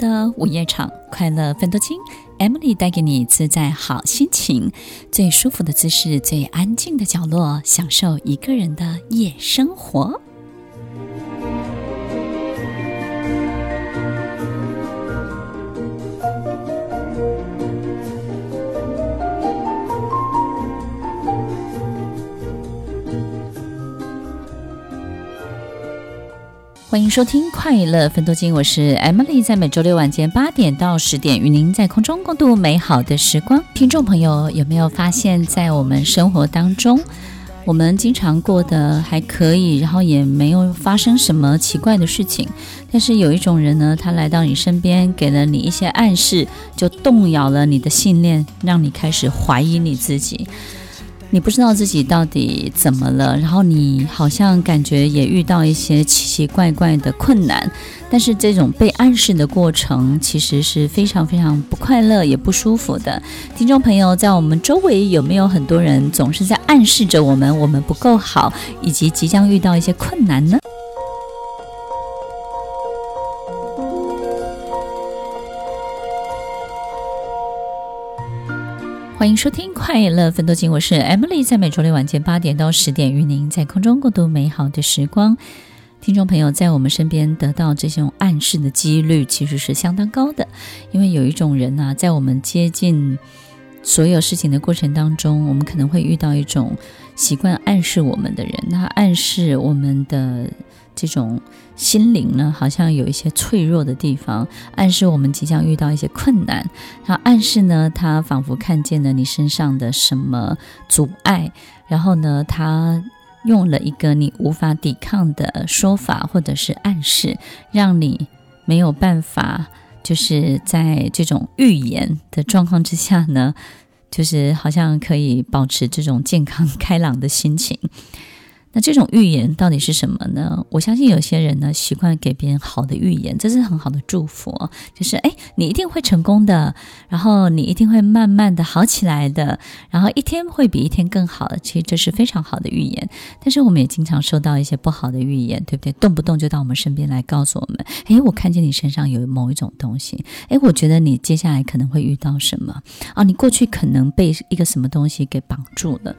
的午夜场，快乐奋斗金，Emily 带给你自在好心情，最舒服的姿势，最安静的角落，享受一个人的夜生活。欢迎收听快乐分多金，我是 Emily，在每周六晚间八点到十点，与您在空中共度美好的时光。听众朋友有没有发现，在我们生活当中，我们经常过得还可以，然后也没有发生什么奇怪的事情，但是有一种人呢，他来到你身边，给了你一些暗示，就动摇了你的信念，让你开始怀疑你自己。你不知道自己到底怎么了，然后你好像感觉也遇到一些奇奇怪怪的困难，但是这种被暗示的过程其实是非常非常不快乐也不舒服的。听众朋友，在我们周围有没有很多人总是在暗示着我们，我们不够好，以及即将遇到一些困难呢？欢迎收听快乐奋斗金，我是 Emily，在每周六晚间八点到十点，与您在空中共度美好的时光。听众朋友，在我们身边得到这种暗示的几率其实是相当高的，因为有一种人呢、在我们接近所有事情的过程当中，我们可能会遇到一种习惯暗示我们的人，那暗示我们的。这种心灵呢，好像有一些脆弱的地方，暗示我们即将遇到一些困难。它暗示呢，他仿佛看见了你身上的什么阻碍，然后呢，他用了一个你无法抵抗的说法或者是暗示，让你没有办法，就是在这种预言的状况之下呢，就是好像可以保持这种健康开朗的心情。那这种预言到底是什么呢？我相信有些人呢，习惯给别人好的预言，这是很好的祝福，就是诶，你一定会成功的，然后你一定会慢慢的好起来的，然后一天会比一天更好的，其实这是非常好的预言。但是我们也经常收到一些不好的预言，对不对？动不动就到我们身边来告诉我们，诶，我看见你身上有某一种东西，诶，我觉得你接下来可能会遇到什么啊？你过去可能被一个什么东西给绑住了。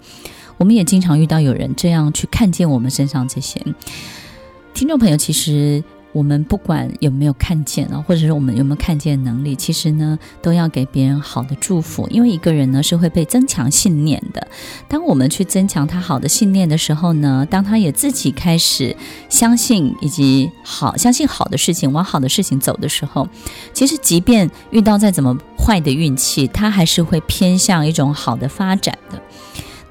我们也经常遇到有人这样去看见我们身上这些听众朋友，其实我们不管有没有看见啊，或者是我们有没有看见能力，其实呢，都要给别人好的祝福，因为一个人呢是会被增强信念的。当我们去增强他好的信念的时候呢，当他也自己开始相信以及好相信好的事情，往好的事情走的时候，其实即便遇到再怎么坏的运气，他还是会偏向一种好的发展的。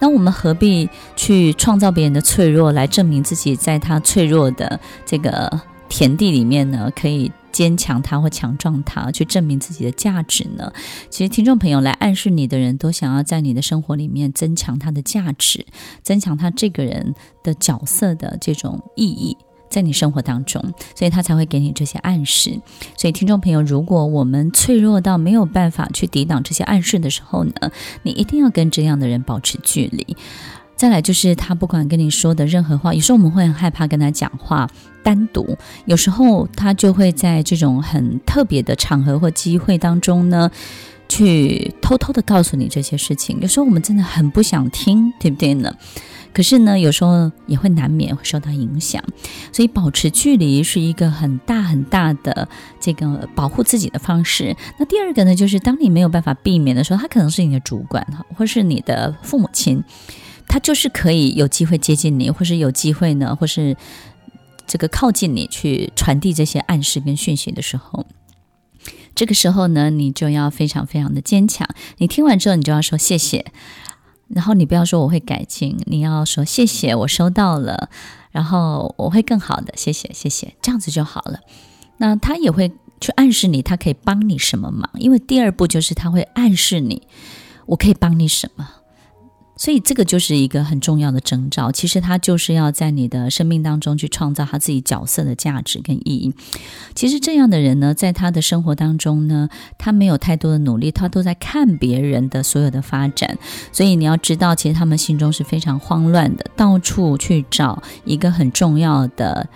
那我们何必去创造别人的脆弱，来证明自己在他脆弱的这个田地里面呢，可以坚强他或强壮他，去证明自己的价值呢？其实，听众朋友来暗示你的人都想要在你的生活里面增强他的价值，增强他这个人的角色的这种意义。在你生活当中，所以他才会给你这些暗示。所以，听众朋友，如果我们脆弱到没有办法去抵挡这些暗示的时候呢，你一定要跟这样的人保持距离。再来就是，他不管跟你说的任何话，有时候我们会很害怕跟他讲话单独。有时候他就会在这种很特别的场合或机会当中呢，去偷偷的告诉你这些事情。有时候我们真的很不想听，对不对呢？可是呢，有时候也会难免会受到影响，所以保持距离是一个很大很大的这个保护自己的方式。那第二个呢，就是当你没有办法避免的时候，他可能是你的主管哈，或是你的父母亲，他就是可以有机会接近你，或是有机会呢，或是这个靠近你去传递这些暗示跟讯息的时候，这个时候呢，你就要非常非常的坚强。你听完之后，你就要说谢谢。然后你不要说我会改进，你要说谢谢，我收到了，然后我会更好的，谢谢谢谢，这样子就好了。那他也会去暗示你，他可以帮你什么忙？因为第二步就是他会暗示你，我可以帮你什么。所以这个就是一个很重要的征兆，其实他就是要在你的生命当中去创造他自己角色的价值跟意义。其实这样的人呢，在他的生活当中呢，他没有太多的努力，他都在看别人的所有的发展。所以你要知道，其实他们心中是非常慌乱的，到处去找一个很重要的。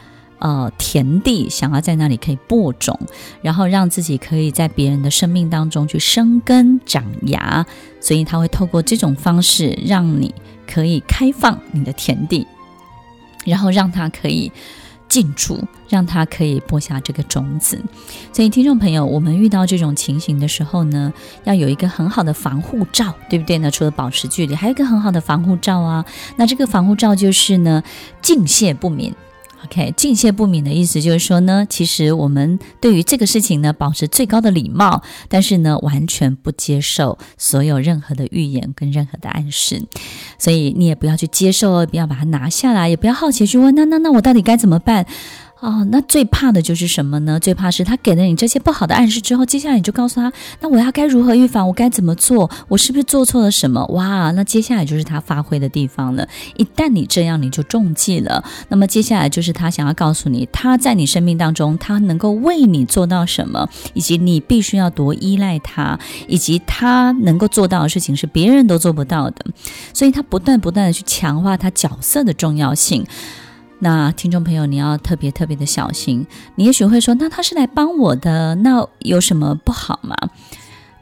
呃田地，想要在那里可以播种，然后让自己可以在别人的生命当中去生根长芽，所以他会透过这种方式让你可以开放你的田地，然后让他可以。进驻，让他可以播下这个种子。所以，听众朋友，我们遇到这种情形的时候呢，要有一个很好的防护罩，对不对呢？除了保持距离，还有一个很好的防护罩啊。那这个防护罩就是呢，敬谢不敏。OK，敬谢不敏的意思就是说呢，其实我们对于这个事情呢，保持最高的礼貌，但是呢，完全不接受所有任何的预言跟任何的暗示，所以你也不要去接受，不要把它拿下来，也不要好奇去问，那那那我到底该怎么办？哦，那最怕的就是什么呢？最怕是他给了你这些不好的暗示之后，接下来你就告诉他，那我要该如何预防？我该怎么做？我是不是做错了什么？哇，那接下来就是他发挥的地方了。一旦你这样，你就中计了。那么接下来就是他想要告诉你，他在你生命当中，他能够为你做到什么，以及你必须要多依赖他，以及他能够做到的事情是别人都做不到的。所以他不断不断的去强化他角色的重要性。那听众朋友，你要特别特别的小心。你也许会说，那他是来帮我的，那有什么不好吗？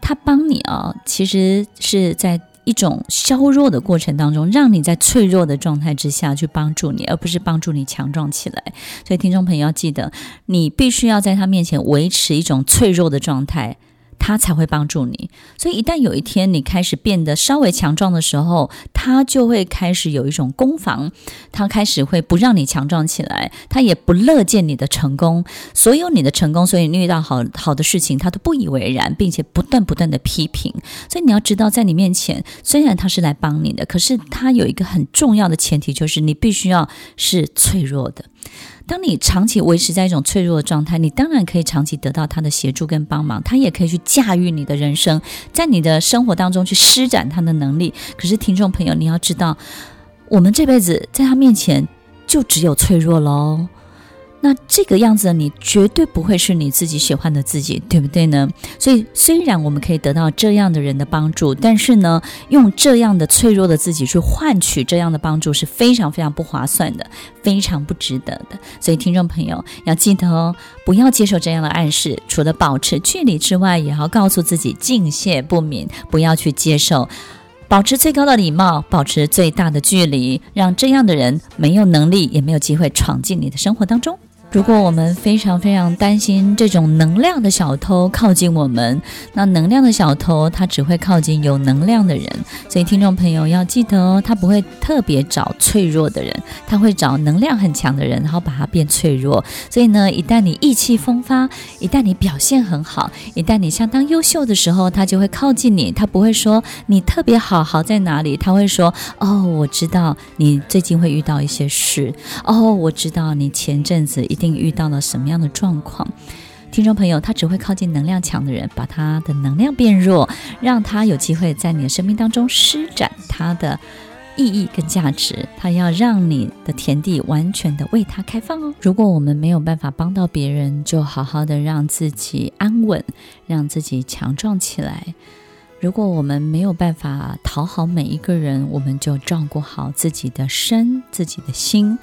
他帮你啊，其实是在一种削弱的过程当中，让你在脆弱的状态之下去帮助你，而不是帮助你强壮起来。所以，听众朋友要记得，你必须要在他面前维持一种脆弱的状态。他才会帮助你，所以一旦有一天你开始变得稍微强壮的时候，他就会开始有一种攻防，他开始会不让你强壮起来，他也不乐见你的成功，所有你的成功，所以你遇到好好的事情，他都不以为然，并且不断不断的批评。所以你要知道，在你面前，虽然他是来帮你的，可是他有一个很重要的前提，就是你必须要是脆弱的。当你长期维持在一种脆弱的状态，你当然可以长期得到他的协助跟帮忙，他也可以去驾驭你的人生，在你的生活当中去施展他的能力。可是，听众朋友，你要知道，我们这辈子在他面前就只有脆弱喽。那这个样子的你绝对不会是你自己喜欢的自己，对不对呢？所以虽然我们可以得到这样的人的帮助，但是呢，用这样的脆弱的自己去换取这样的帮助是非常非常不划算的，非常不值得的。所以听众朋友要记得哦，不要接受这样的暗示，除了保持距离之外，也要告诉自己敬谢不敏，不要去接受，保持最高的礼貌，保持最大的距离，让这样的人没有能力，也没有机会闯进你的生活当中。如果我们非常非常担心这种能量的小偷靠近我们，那能量的小偷他只会靠近有能量的人，所以听众朋友要记得哦，他不会特别找脆弱的人，他会找能量很强的人，然后把他变脆弱。所以呢，一旦你意气风发，一旦你表现很好，一旦你相当优秀的时候，他就会靠近你。他不会说你特别好，好在哪里？他会说：哦，我知道你最近会遇到一些事。哦，我知道你前阵子一。定遇到了什么样的状况？听众朋友，他只会靠近能量强的人，把他的能量变弱，让他有机会在你的生命当中施展他的意义跟价值。他要让你的田地完全的为他开放哦。如果我们没有办法帮到别人，就好好的让自己安稳，让自己强壮起来。如果我们没有办法讨好每一个人，我们就照顾好自己的身，自己的心。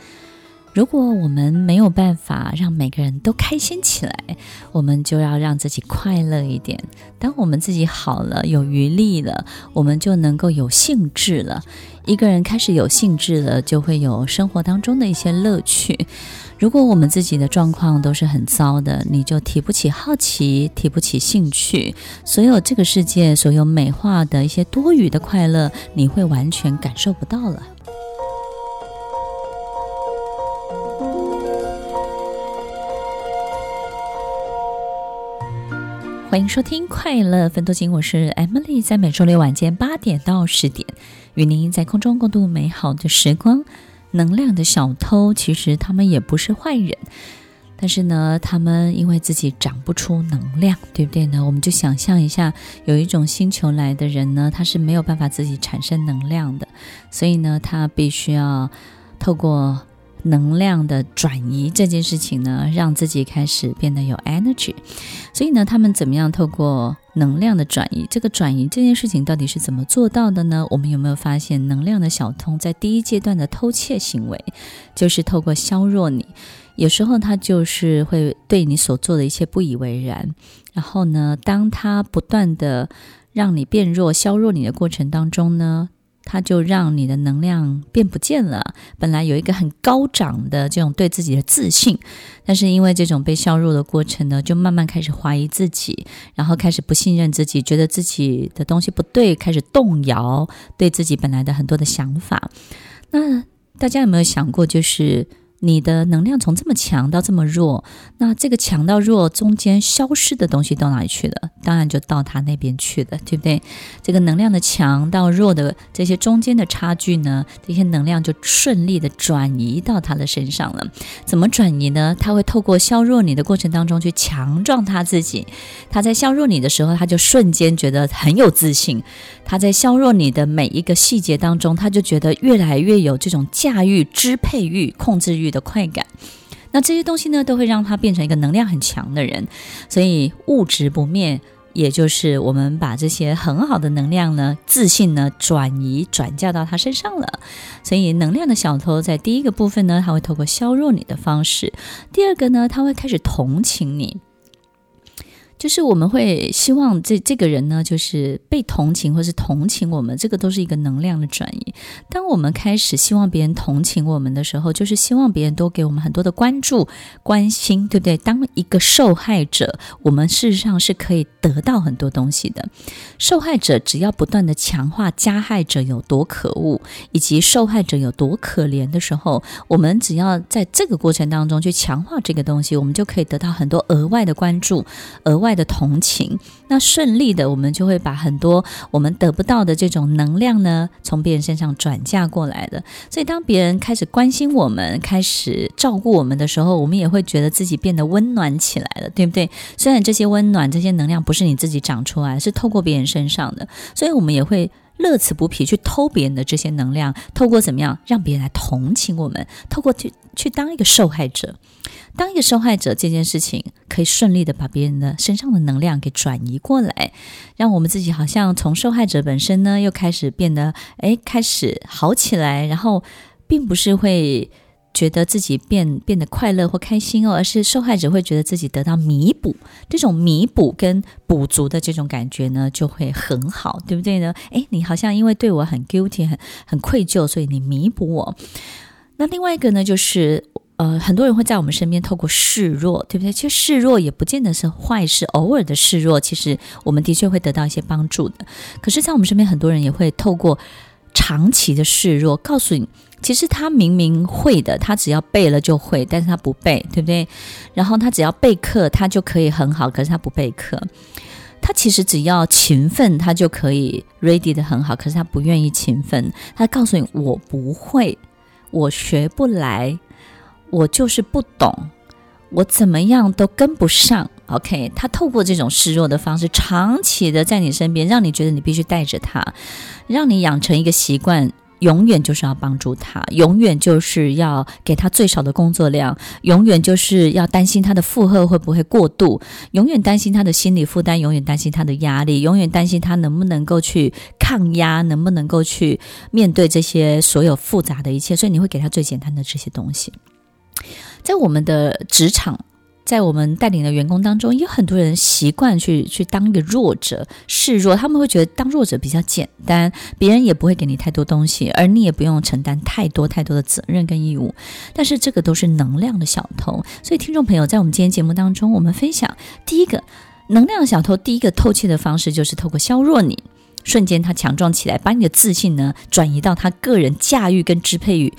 如果我们没有办法让每个人都开心起来，我们就要让自己快乐一点。当我们自己好了，有余力了，我们就能够有兴致了。一个人开始有兴致了，就会有生活当中的一些乐趣。如果我们自己的状况都是很糟的，你就提不起好奇，提不起兴趣，所有这个世界所有美化的一些多余的快乐，你会完全感受不到了。欢迎收听快乐分多金，我是 Emily，在每周六晚间八点到十点，与您在空中共度美好的时光。能量的小偷其实他们也不是坏人，但是呢，他们因为自己长不出能量，对不对呢？我们就想象一下，有一种星球来的人呢，他是没有办法自己产生能量的，所以呢，他必须要透过能量的转移这件事情呢，让自己开始变得有 energy。所以呢，他们怎么样透过能量的转移？这个转移这件事情到底是怎么做到的呢？我们有没有发现，能量的小偷在第一阶段的偷窃行为，就是透过削弱你。有时候他就是会对你所做的一切不以为然。然后呢，当他不断的让你变弱、削弱你的过程当中呢，它就让你的能量变不见了。本来有一个很高涨的这种对自己的自信，但是因为这种被削弱的过程呢，就慢慢开始怀疑自己，然后开始不信任自己，觉得自己的东西不对，开始动摇对自己本来的很多的想法。那大家有没有想过，就是？你的能量从这么强到这么弱，那这个强到弱中间消失的东西到哪里去了？当然就到他那边去了，对不对？这个能量的强到弱的这些中间的差距呢，这些能量就顺利的转移到他的身上了。怎么转移呢？他会透过削弱你的过程当中去强壮他自己。他在削弱你的时候，他就瞬间觉得很有自信。他在削弱你的每一个细节当中，他就觉得越来越有这种驾驭、支配欲、控制欲的快感，那这些东西呢，都会让他变成一个能量很强的人。所以物质不灭，也就是我们把这些很好的能量呢、自信呢，转移转嫁到他身上了。所以能量的小偷在第一个部分呢，他会透过削弱你的方式；第二个呢，他会开始同情你。就是我们会希望这这个人呢，就是被同情，或是同情我们，这个都是一个能量的转移。当我们开始希望别人同情我们的时候，就是希望别人多给我们很多的关注、关心，对不对？当一个受害者，我们事实上是可以得到很多东西的。受害者只要不断的强化加害者有多可恶，以及受害者有多可怜的时候，我们只要在这个过程当中去强化这个东西，我们就可以得到很多额外的关注、额外的同情。那顺利的，我们就会把很多我们得不到的这种能量呢，从别人身上转嫁过来的。所以，当别人开始关心我们、开始照顾我们的时候，我们也会觉得自己变得温暖起来了，对不对？虽然这些温暖、这些能量不是你自己长出来，是透过别人身上的，所以我们也会乐此不疲去偷别人的这些能量，透过怎么样让别人来同情我们，透过去去当一个受害者，当一个受害者这件事情可以顺利的把别人的身上的能量给转移过来，让我们自己好像从受害者本身呢又开始变得哎开始好起来，然后并不是会。觉得自己变变得快乐或开心哦，而是受害者会觉得自己得到弥补，这种弥补跟补足的这种感觉呢，就会很好，对不对呢？诶，你好像因为对我很 guilty，很很愧疚，所以你弥补我。那另外一个呢，就是呃，很多人会在我们身边透过示弱，对不对？其实示弱也不见得是坏事，偶尔的示弱，其实我们的确会得到一些帮助的。可是，在我们身边，很多人也会透过长期的示弱，告诉你。其实他明明会的，他只要背了就会，但是他不背，对不对？然后他只要备课，他就可以很好，可是他不备课。他其实只要勤奋，他就可以 ready 得很好，可是他不愿意勤奋。他告诉你，我不会，我学不来，我就是不懂，我怎么样都跟不上。OK，他透过这种示弱的方式，长期的在你身边，让你觉得你必须带着他，让你养成一个习惯。永远就是要帮助他，永远就是要给他最少的工作量，永远就是要担心他的负荷会不会过度，永远担心他的心理负担，永远担心他的压力，永远担心他能不能够去抗压，能不能够去面对这些所有复杂的一切。所以你会给他最简单的这些东西，在我们的职场。在我们带领的员工当中，有很多人习惯去去当一个弱者，示弱。他们会觉得当弱者比较简单，别人也不会给你太多东西，而你也不用承担太多太多的责任跟义务。但是这个都是能量的小偷。所以听众朋友，在我们今天节目当中，我们分享第一个能量小偷，第一个偷窃的方式就是透过削弱你，瞬间他强壮起来，把你的自信呢转移到他个人驾驭跟支配欲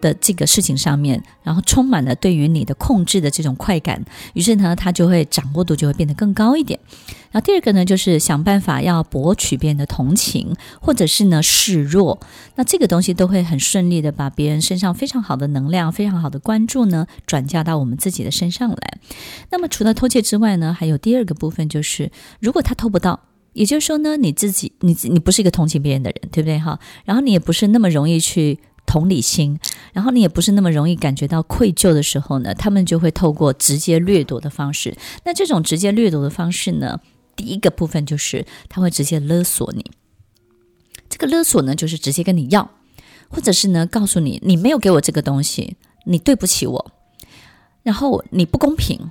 的这个事情上面，然后充满了对于你的控制的这种快感，于是呢，他就会掌握度就会变得更高一点。然后第二个呢，就是想办法要博取别人的同情，或者是呢示弱，那这个东西都会很顺利的把别人身上非常好的能量、非常好的关注呢转嫁到我们自己的身上来。那么除了偷窃之外呢，还有第二个部分就是，如果他偷不到，也就是说呢，你自己你你不是一个同情别人的人，对不对哈？然后你也不是那么容易去。同理心，然后你也不是那么容易感觉到愧疚的时候呢，他们就会透过直接掠夺的方式。那这种直接掠夺的方式呢，第一个部分就是他会直接勒索你。这个勒索呢，就是直接跟你要，或者是呢告诉你你没有给我这个东西，你对不起我，然后你不公平，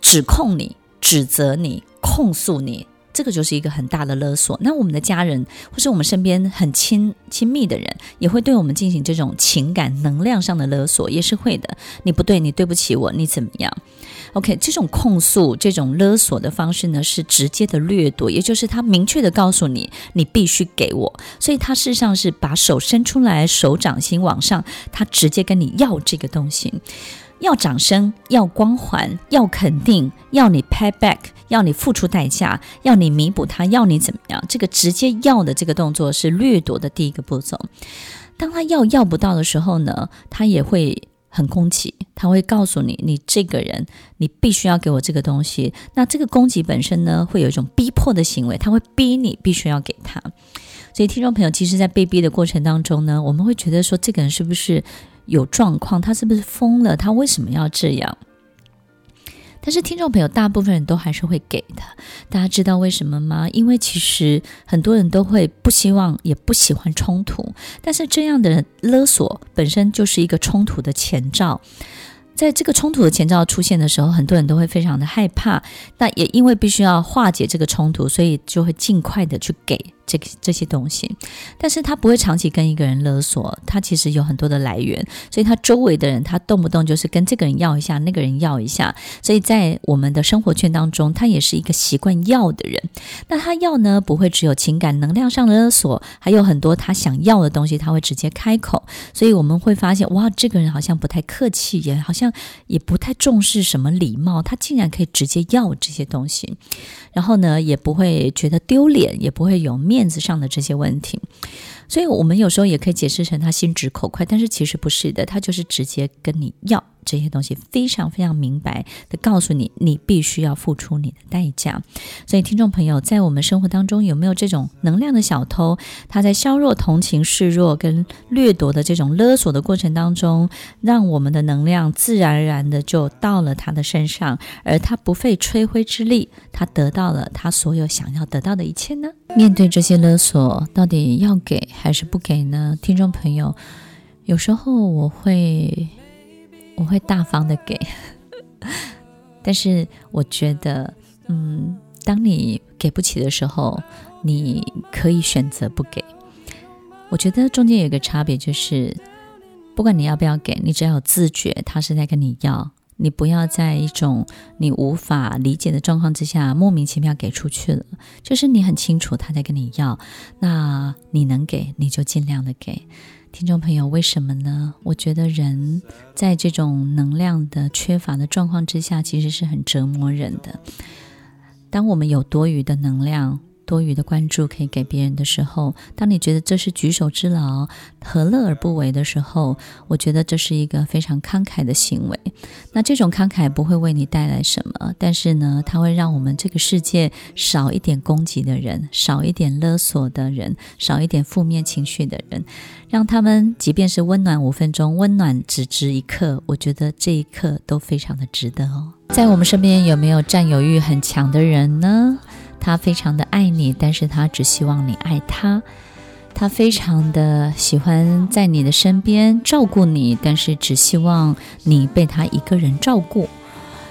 指控你、指责你、控诉你。这个就是一个很大的勒索。那我们的家人，或是我们身边很亲亲密的人，也会对我们进行这种情感能量上的勒索，也是会的。你不对，你对不起我，你怎么样？OK，这种控诉、这种勒索的方式呢，是直接的掠夺，也就是他明确的告诉你，你必须给我。所以他事实上是把手伸出来，手掌心往上，他直接跟你要这个东西。要掌声，要光环，要肯定，要你 pay back，要你付出代价，要你弥补他，要你怎么样？这个直接要的这个动作是掠夺的第一个步骤。当他要要不到的时候呢，他也会很攻击，他会告诉你，你这个人，你必须要给我这个东西。那这个攻击本身呢，会有一种逼迫的行为，他会逼你必须要给他。所以，听众朋友，其实，在被逼的过程当中呢，我们会觉得说，这个人是不是？有状况，他是不是疯了？他为什么要这样？但是听众朋友，大部分人都还是会给的。大家知道为什么吗？因为其实很多人都会不希望，也不喜欢冲突。但是这样的勒索本身就是一个冲突的前兆。在这个冲突的前兆出现的时候，很多人都会非常的害怕。那也因为必须要化解这个冲突，所以就会尽快的去给。这这些东西，但是他不会长期跟一个人勒索，他其实有很多的来源，所以他周围的人，他动不动就是跟这个人要一下，那个人要一下，所以在我们的生活圈当中，他也是一个习惯要的人。那他要呢，不会只有情感能量上的勒索，还有很多他想要的东西，他会直接开口，所以我们会发现，哇，这个人好像不太客气，也好像也不太重视什么礼貌，他竟然可以直接要这些东西，然后呢，也不会觉得丢脸，也不会有面。子上的这些问题，所以我们有时候也可以解释成他心直口快，但是其实不是的，他就是直接跟你要。这些东西非常非常明白的告诉你，你必须要付出你的代价。所以，听众朋友，在我们生活当中有没有这种能量的小偷？他在削弱同情、示弱跟掠夺的这种勒索的过程当中，让我们的能量自然而然的就到了他的身上，而他不费吹灰之力，他得到了他所有想要得到的一切呢？面对这些勒索，到底要给还是不给呢？听众朋友，有时候我会。我会大方的给，但是我觉得，嗯，当你给不起的时候，你可以选择不给。我觉得中间有一个差别，就是不管你要不要给，你只要有自觉，他是在跟你要，你不要在一种你无法理解的状况之下莫名其妙给出去了。就是你很清楚他在跟你要，那你能给你就尽量的给。听众朋友，为什么呢？我觉得人在这种能量的缺乏的状况之下，其实是很折磨人的。当我们有多余的能量，多余的关注可以给别人的时候，当你觉得这是举手之劳，何乐而不为的时候，我觉得这是一个非常慷慨的行为。那这种慷慨不会为你带来什么，但是呢，它会让我们这个世界少一点攻击的人，少一点勒索的人，少一点负面情绪的人，让他们即便是温暖五分钟，温暖只值一刻，我觉得这一刻都非常的值得哦。在我们身边有没有占有欲很强的人呢？他非常的爱你，但是他只希望你爱他。他非常的喜欢在你的身边照顾你，但是只希望你被他一个人照顾。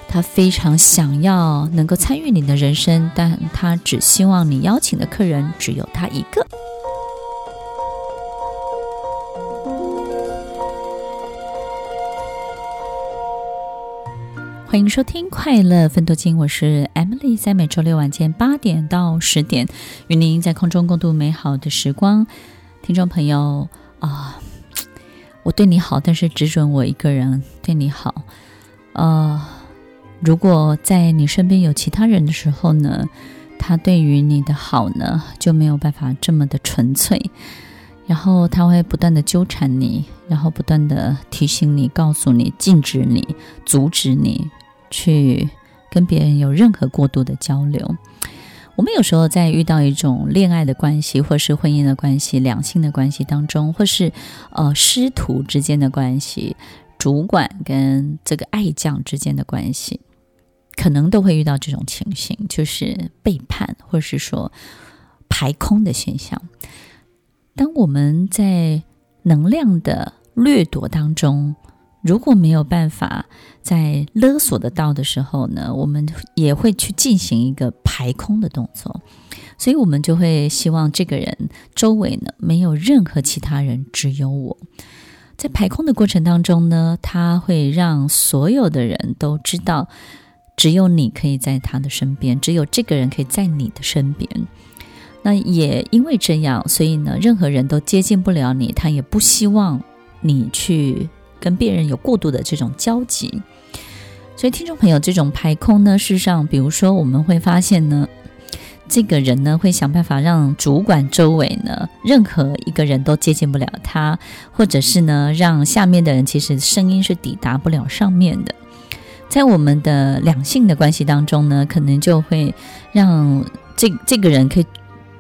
他非常想要能够参与你的人生，但他只希望你邀请的客人只有他一个。欢迎收听《快乐奋斗金》，我是 Emily，在每周六晚间八点到十点，与您在空中共度美好的时光。听众朋友啊，我对你好，但是只准我一个人对你好。呃，如果在你身边有其他人的时候呢，他对于你的好呢，就没有办法这么的纯粹。然后他会不断的纠缠你，然后不断的提醒你、告诉你、禁止你、阻止你。去跟别人有任何过度的交流，我们有时候在遇到一种恋爱的关系，或是婚姻的关系、两性的关系当中，或是呃师徒之间的关系、主管跟这个爱将之间的关系，可能都会遇到这种情形，就是背叛，或是说排空的现象。当我们在能量的掠夺当中，如果没有办法在勒索得到的时候呢，我们也会去进行一个排空的动作，所以我们就会希望这个人周围呢没有任何其他人，只有我。在排空的过程当中呢，他会让所有的人都知道，只有你可以在他的身边，只有这个人可以在你的身边。那也因为这样，所以呢，任何人都接近不了你，他也不希望你去。跟别人有过度的这种交集，所以听众朋友，这种排空呢，事实上，比如说我们会发现呢，这个人呢会想办法让主管周围呢任何一个人都接近不了他，或者是呢让下面的人其实声音是抵达不了上面的。在我们的两性的关系当中呢，可能就会让这这个人可以。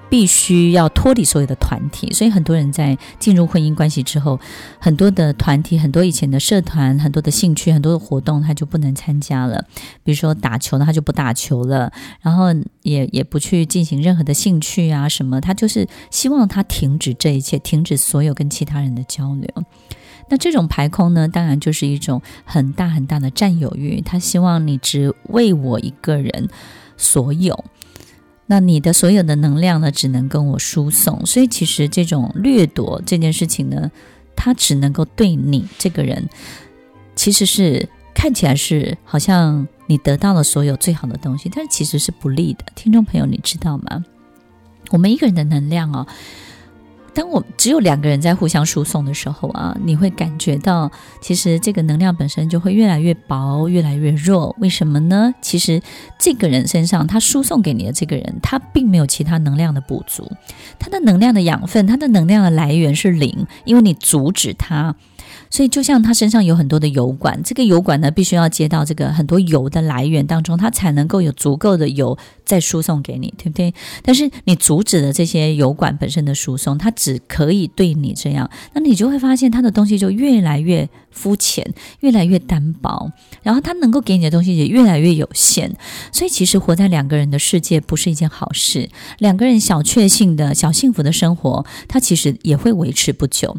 必须要脱离所有的团体，所以很多人在进入婚姻关系之后，很多的团体、很多以前的社团、很多的兴趣、很多的活动，他就不能参加了。比如说打球呢，他就不打球了，然后也也不去进行任何的兴趣啊什么，他就是希望他停止这一切，停止所有跟其他人的交流。那这种排空呢，当然就是一种很大很大的占有欲，他希望你只为我一个人所有。那你的所有的能量呢，只能跟我输送，所以其实这种掠夺这件事情呢，它只能够对你这个人，其实是看起来是好像你得到了所有最好的东西，但是其实是不利的。听众朋友，你知道吗？我们一个人的能量哦。当我只有两个人在互相输送的时候啊，你会感觉到，其实这个能量本身就会越来越薄，越来越弱。为什么呢？其实这个人身上，他输送给你的这个人，他并没有其他能量的补足，他的能量的养分，他的能量的来源是零，因为你阻止他。所以，就像他身上有很多的油管，这个油管呢，必须要接到这个很多油的来源当中，它才能够有足够的油再输送给你，对不对？但是你阻止了这些油管本身的输送，它只可以对你这样，那你就会发现它的东西就越来越肤浅，越来越单薄，然后它能够给你的东西也越来越有限。所以，其实活在两个人的世界不是一件好事。两个人小确幸的小幸福的生活，它其实也会维持不久。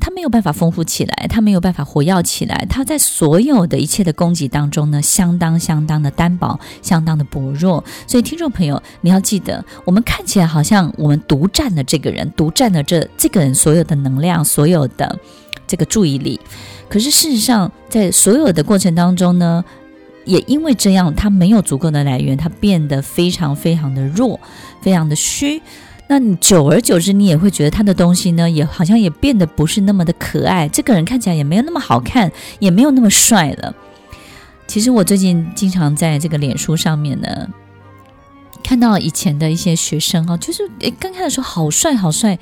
他没有办法丰富起来，他没有办法活跃起来。他在所有的一切的供给当中呢，相当相当的单薄，相当的薄弱。所以，听众朋友，你要记得，我们看起来好像我们独占了这个人，独占了这这个人所有的能量，所有的这个注意力。可是事实上，在所有的过程当中呢，也因为这样，他没有足够的来源，他变得非常非常的弱，非常的虚。那你久而久之，你也会觉得他的东西呢，也好像也变得不是那么的可爱。这个人看起来也没有那么好看，也没有那么帅了。其实我最近经常在这个脸书上面呢，看到以前的一些学生哦，就是诶，刚开始说好帅好帅，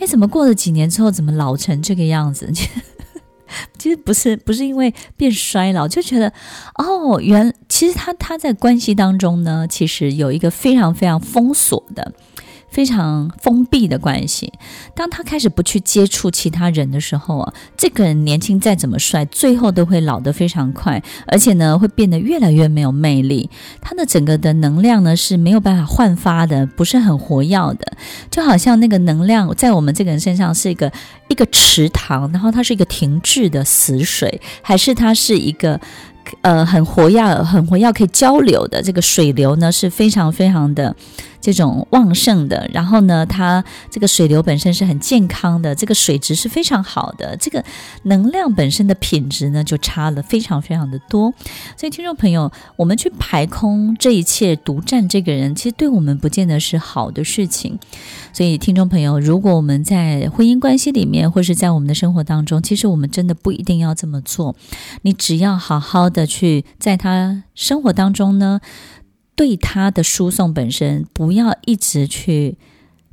诶，怎么过了几年之后，怎么老成这个样子？其实不是，不是因为变衰老，就觉得哦，原其实他他在关系当中呢，其实有一个非常非常封锁的。非常封闭的关系。当他开始不去接触其他人的时候啊，这个人年轻再怎么帅，最后都会老得非常快，而且呢，会变得越来越没有魅力。他的整个的能量呢是没有办法焕发的，不是很活跃的，就好像那个能量在我们这个人身上是一个一个池塘，然后它是一个停滞的死水，还是它是一个呃很活跃、很活跃可以交流的这个水流呢？是非常非常的。这种旺盛的，然后呢，它这个水流本身是很健康的，这个水质是非常好的，这个能量本身的品质呢就差了非常非常的多。所以，听众朋友，我们去排空这一切，独占这个人，其实对我们不见得是好的事情。所以，听众朋友，如果我们在婚姻关系里面，或是在我们的生活当中，其实我们真的不一定要这么做。你只要好好的去在他生活当中呢。对他的输送本身，不要一直去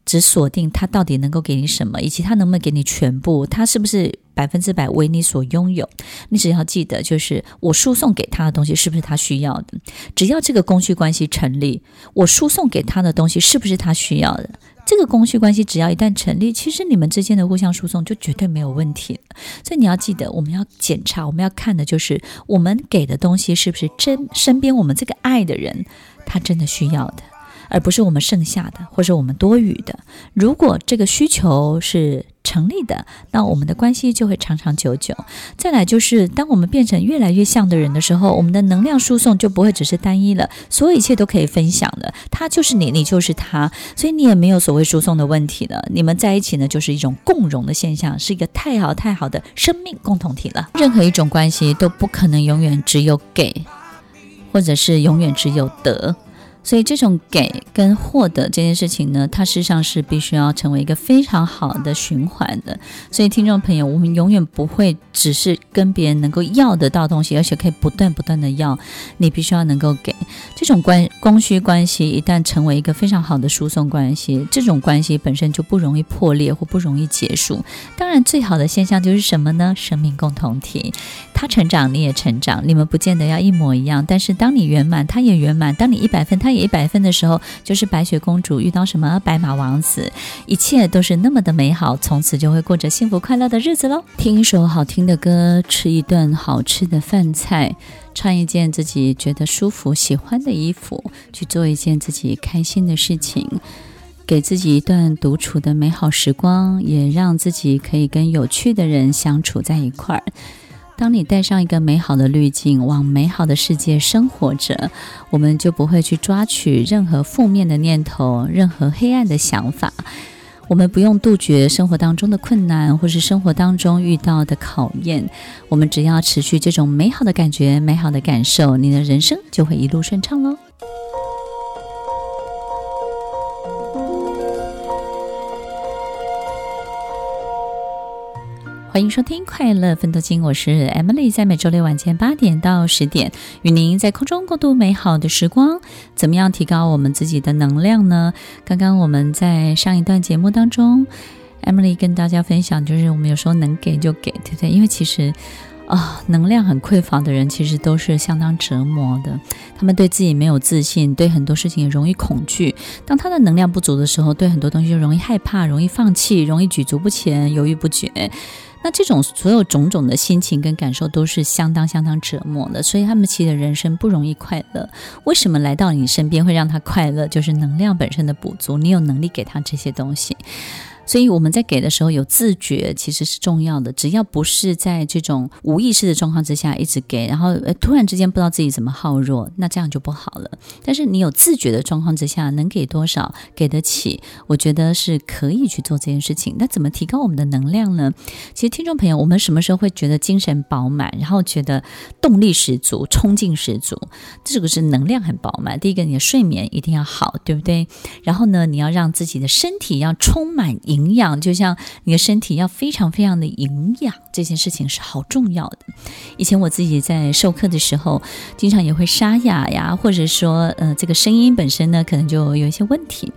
只锁定他到底能够给你什么，以及他能不能给你全部，他是不是百分之百为你所拥有？你只要记得，就是我输送给他的东西是不是他需要的？只要这个供需关系成立，我输送给他的东西是不是他需要的？这个供需关系只要一旦成立，其实你们之间的互相输送就绝对没有问题。所以你要记得，我们要检查，我们要看的就是我们给的东西是不是真身边我们这个爱的人他真的需要的。而不是我们剩下的，或者我们多余的。如果这个需求是成立的，那我们的关系就会长长久久。再来就是，当我们变成越来越像的人的时候，我们的能量输送就不会只是单一了，所有一切都可以分享了。他就是你，你就是他，所以你也没有所谓输送的问题了。你们在一起呢，就是一种共融的现象，是一个太好太好的生命共同体了。任何一种关系都不可能永远只有给，或者是永远只有得。所以，这种给跟获得这件事情呢，它事实上是必须要成为一个非常好的循环的。所以，听众朋友，我们永远不会只是跟别人能够要得到东西，而且可以不断不断的要。你必须要能够给。这种关供需关系一旦成为一个非常好的输送关系，这种关系本身就不容易破裂或不容易结束。当然，最好的现象就是什么呢？生命共同体，他成长，你也成长，你们不见得要一模一样，但是当你圆满，他也圆满；当你一百分，他也一百分的时候，就是白雪公主遇到什么白马王子，一切都是那么的美好，从此就会过着幸福快乐的日子喽。听一首好听的歌，吃一顿好吃的饭菜。穿一件自己觉得舒服、喜欢的衣服，去做一件自己开心的事情，给自己一段独处的美好时光，也让自己可以跟有趣的人相处在一块儿。当你带上一个美好的滤镜，往美好的世界生活着，我们就不会去抓取任何负面的念头、任何黑暗的想法。我们不用杜绝生活当中的困难，或是生活当中遇到的考验。我们只要持续这种美好的感觉、美好的感受，你的人生就会一路顺畅喽。欢迎收听《快乐奋斗金》，我是 Emily，在每周六晚间八点到十点，与您在空中共度美好的时光。怎么样提高我们自己的能量呢？刚刚我们在上一段节目当中，Emily 跟大家分享，就是我们有时候能给就给，对不对？因为其实啊、能量很匮乏的人，其实都是相当折磨的。他们对自己没有自信，对很多事情也容易恐惧。当他的能量不足的时候，对很多东西就容易害怕，容易放弃，容易举足不前，犹豫不决。那这种所有种种的心情跟感受都是相当相当折磨的，所以他们其实人生不容易快乐。为什么来到你身边会让他快乐？就是能量本身的补足，你有能力给他这些东西。所以我们在给的时候有自觉，其实是重要的。只要不是在这种无意识的状况之下一直给，然后突然之间不知道自己怎么耗弱，那这样就不好了。但是你有自觉的状况之下，能给多少，给得起，我觉得是可以去做这件事情。那怎么提高我们的能量呢？其实听众朋友，我们什么时候会觉得精神饱满，然后觉得动力十足、冲劲十足？这个是能量很饱满。第一个，你的睡眠一定要好，对不对？然后呢，你要让自己的身体要充满。营养就像你的身体要非常非常的营养，这件事情是好重要的。以前我自己在授课的时候，经常也会沙哑呀，或者说呃这个声音本身呢可能就有一些问题。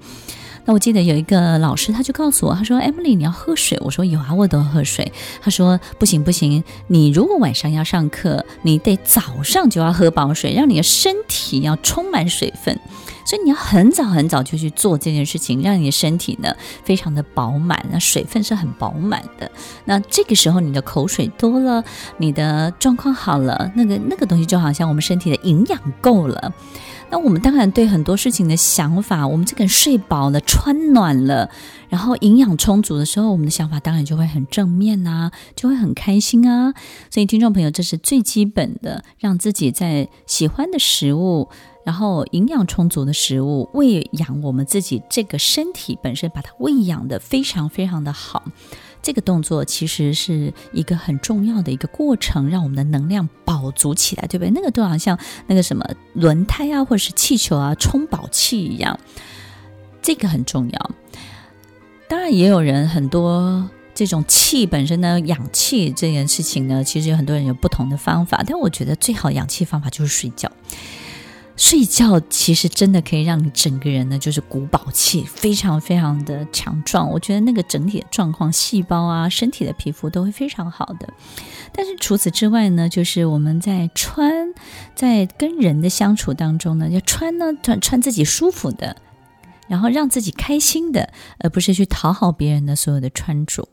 那我记得有一个老师他就告诉我，他说：“Emily，你要喝水。”我说：“有啊，我都要喝水。”他说：“不行不行，你如果晚上要上课，你得早上就要喝饱水，让你的身体要充满水分。”所以你要很早很早就去做这件事情，让你的身体呢非常的饱满，那水分是很饱满的。那这个时候你的口水多了，你的状况好了，那个那个东西就好像我们身体的营养够了。那我们当然对很多事情的想法，我们这个人睡饱了、穿暖了，然后营养充足的时候，我们的想法当然就会很正面呐，就会很开心啊。所以听众朋友，这是最基本的，让自己在喜欢的食物。然后营养充足的食物喂养我们自己这个身体本身，把它喂养得非常非常的好。这个动作其实是一个很重要的一个过程，让我们的能量饱足起来，对不对？那个就好像那个什么轮胎啊，或者是气球啊，充饱气一样，这个很重要。当然，也有人很多这种气本身呢，氧气这件事情呢，其实有很多人有不同的方法，但我觉得最好氧气方法就是睡觉。睡觉其实真的可以让你整个人呢，就是古宝气，非常非常的强壮。我觉得那个整体的状况、细胞啊、身体的皮肤都会非常好的。但是除此之外呢，就是我们在穿，在跟人的相处当中呢，要穿呢穿穿自己舒服的，然后让自己开心的，而不是去讨好别人的所有的穿着。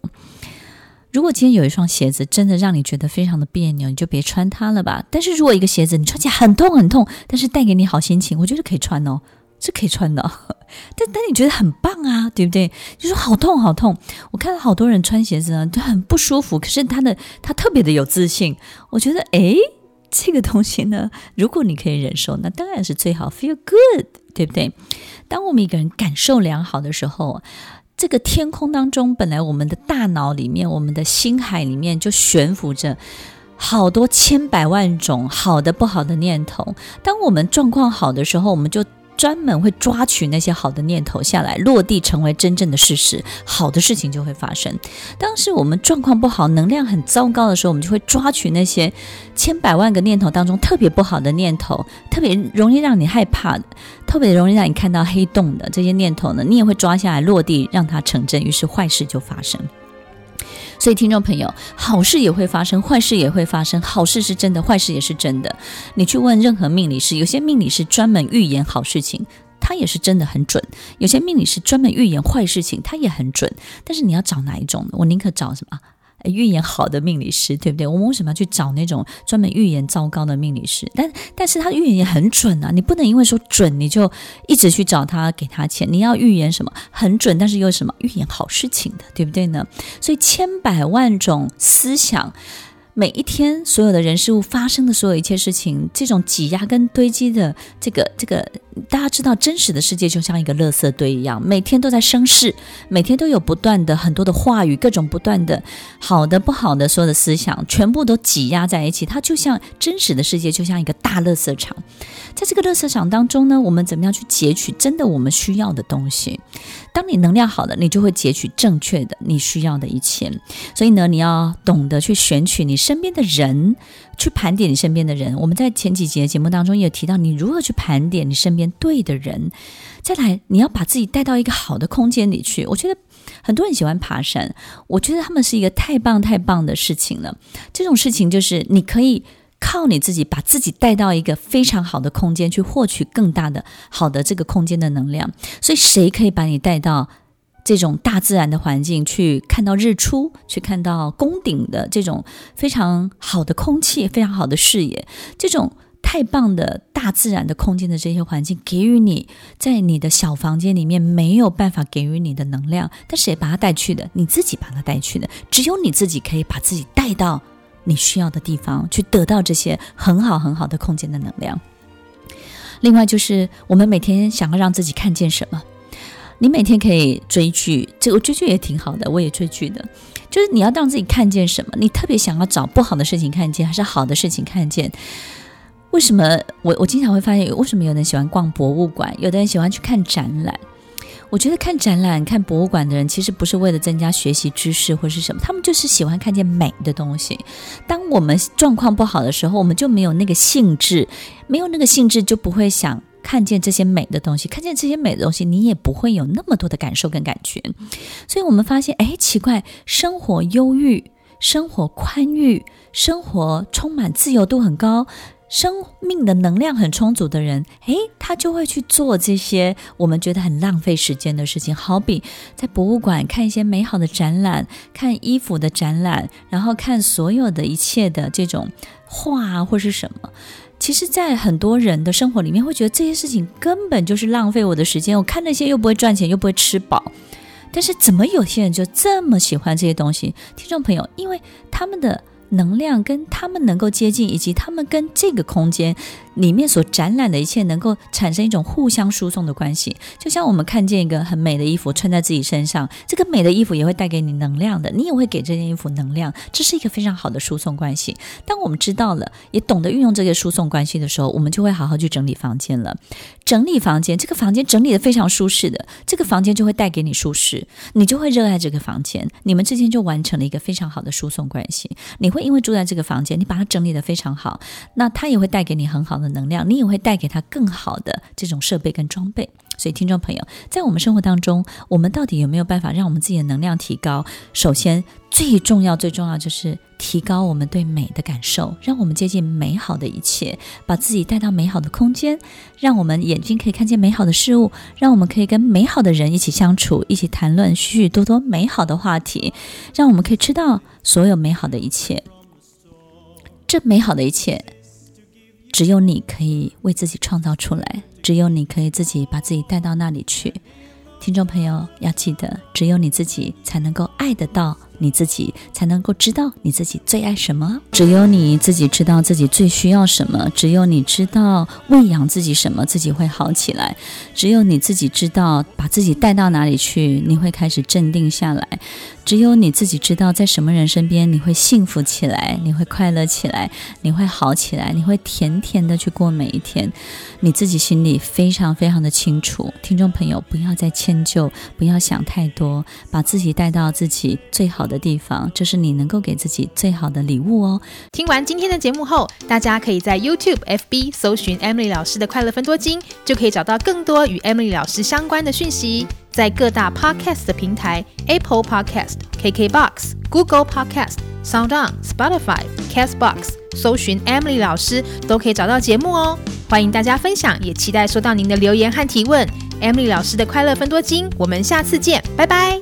如果今天有一双鞋子真的让你觉得非常的别扭，你就别穿它了吧。但是如果一个鞋子你穿起来很痛很痛，但是带给你好心情，我觉得可以穿哦，是可以穿的。但但你觉得很棒啊，对不对？就说好痛好痛。我看到好多人穿鞋子呢，都很不舒服，可是他的他特别的有自信。我觉得诶，这个东西呢，如果你可以忍受，那当然是最好，feel good，对不对？当我们一个人感受良好的时候。这个天空当中，本来我们的大脑里面，我们的心海里面就悬浮着好多千百万种好的、不好的念头。当我们状况好的时候，我们就。专门会抓取那些好的念头下来，落地成为真正的事实，好的事情就会发生。当时我们状况不好，能量很糟糕的时候，我们就会抓取那些千百万个念头当中特别不好的念头，特别容易让你害怕的，特别容易让你看到黑洞的这些念头呢，你也会抓下来落地，让它成真，于是坏事就发生。所以，听众朋友，好事也会发生，坏事也会发生。好事是真的，坏事也是真的。你去问任何命理师，有些命理师专门预言好事情，他也是真的很准；有些命理师专门预言坏事情，他也很准。但是你要找哪一种呢？我宁可找什么？预言好的命理师，对不对？我们为什么要去找那种专门预言糟糕的命理师？但但是他预言也很准啊！你不能因为说准，你就一直去找他给他钱。你要预言什么很准，但是又什么预言好事情的，对不对呢？所以千百万种思想。每一天，所有的人事物发生的所有一切事情，这种挤压跟堆积的这个这个，大家知道，真实的世界就像一个垃圾堆一样，每天都在生事，每天都有不断的很多的话语，各种不断的好的不好的所有的思想，全部都挤压在一起，它就像真实的世界，就像一个大垃圾场。在这个垃圾场当中呢，我们怎么样去截取真的我们需要的东西？当你能量好了，你就会截取正确的你需要的一切。所以呢，你要懂得去选取你身边的人，去盘点你身边的人。我们在前几节节目当中也提到，你如何去盘点你身边对的人。再来，你要把自己带到一个好的空间里去。我觉得很多人喜欢爬山，我觉得他们是一个太棒太棒的事情了。这种事情就是你可以。靠你自己把自己带到一个非常好的空间去获取更大的好的这个空间的能量，所以谁可以把你带到这种大自然的环境去看到日出，去看到宫顶的这种非常好的空气，非常好的视野，这种太棒的大自然的空间的这些环境，给予你在你的小房间里面没有办法给予你的能量，但是也把它带去的？你自己把它带去的，只有你自己可以把自己带到。你需要的地方去得到这些很好很好的空间的能量。另外就是我们每天想要让自己看见什么，你每天可以追剧，这个追剧也挺好的，我也追剧的。就是你要让自己看见什么，你特别想要找不好的事情看见，还是好的事情看见？为什么我我经常会发现，为什么有人喜欢逛博物馆，有的人喜欢去看展览？我觉得看展览、看博物馆的人，其实不是为了增加学习知识或是什么，他们就是喜欢看见美的东西。当我们状况不好的时候，我们就没有那个兴致，没有那个兴致，就不会想看见这些美的东西。看见这些美的东西，你也不会有那么多的感受跟感觉。所以我们发现，哎，奇怪，生活忧郁，生活宽裕，生活充满自由度很高。生命的能量很充足的人，诶，他就会去做这些我们觉得很浪费时间的事情。好比在博物馆看一些美好的展览，看衣服的展览，然后看所有的一切的这种画或是什么。其实，在很多人的生活里面，会觉得这些事情根本就是浪费我的时间。我看那些又不会赚钱，又不会吃饱。但是，怎么有些人就这么喜欢这些东西？听众朋友，因为他们的。能量跟他们能够接近，以及他们跟这个空间里面所展览的一切能够产生一种互相输送的关系。就像我们看见一个很美的衣服穿在自己身上，这个美的衣服也会带给你能量的，你也会给这件衣服能量，这是一个非常好的输送关系。当我们知道了，也懂得运用这个输送关系的时候，我们就会好好去整理房间了。整理房间，这个房间整理得非常舒适的，这个房间就会带给你舒适，你就会热爱这个房间，你们之间就完成了一个非常好的输送关系，你会。因为住在这个房间，你把它整理得非常好，那它也会带给你很好的能量，你也会带给他更好的这种设备跟装备。所以，听众朋友，在我们生活当中，我们到底有没有办法让我们自己的能量提高？首先，最重要、最重要就是提高我们对美的感受，让我们接近美好的一切，把自己带到美好的空间，让我们眼睛可以看见美好的事物，让我们可以跟美好的人一起相处，一起谈论许许多多美好的话题，让我们可以吃到所有美好的一切。这美好的一切，只有你可以为自己创造出来。只有你可以自己把自己带到那里去，听众朋友要记得，只有你自己才能够爱得到。你自己才能够知道你自己最爱什么，只有你自己知道自己最需要什么，只有你知道喂养自己什么，自己会好起来。只有你自己知道把自己带到哪里去，你会开始镇定下来。只有你自己知道在什么人身边你会幸福起来，你会快乐起来，你会好起来，你会甜甜的去过每一天。你自己心里非常非常的清楚。听众朋友，不要再迁就，不要想太多，把自己带到自己最好的地方，这是你能够给自己最好的礼物哦。听完今天的节目后，大家可以在 YouTube、FB 搜寻 Emily 老师的快乐分多金，就可以找到更多与 Emily 老师相关的讯息。在各大 Podcast 的平台，Apple Podcast、KKBox、Google Podcast、SoundOn、Spotify、Castbox 搜寻 Emily 老师，都可以找到节目哦。欢迎大家分享，也期待收到您的留言和提问。Emily 老师的快乐分多金，我们下次见，拜拜。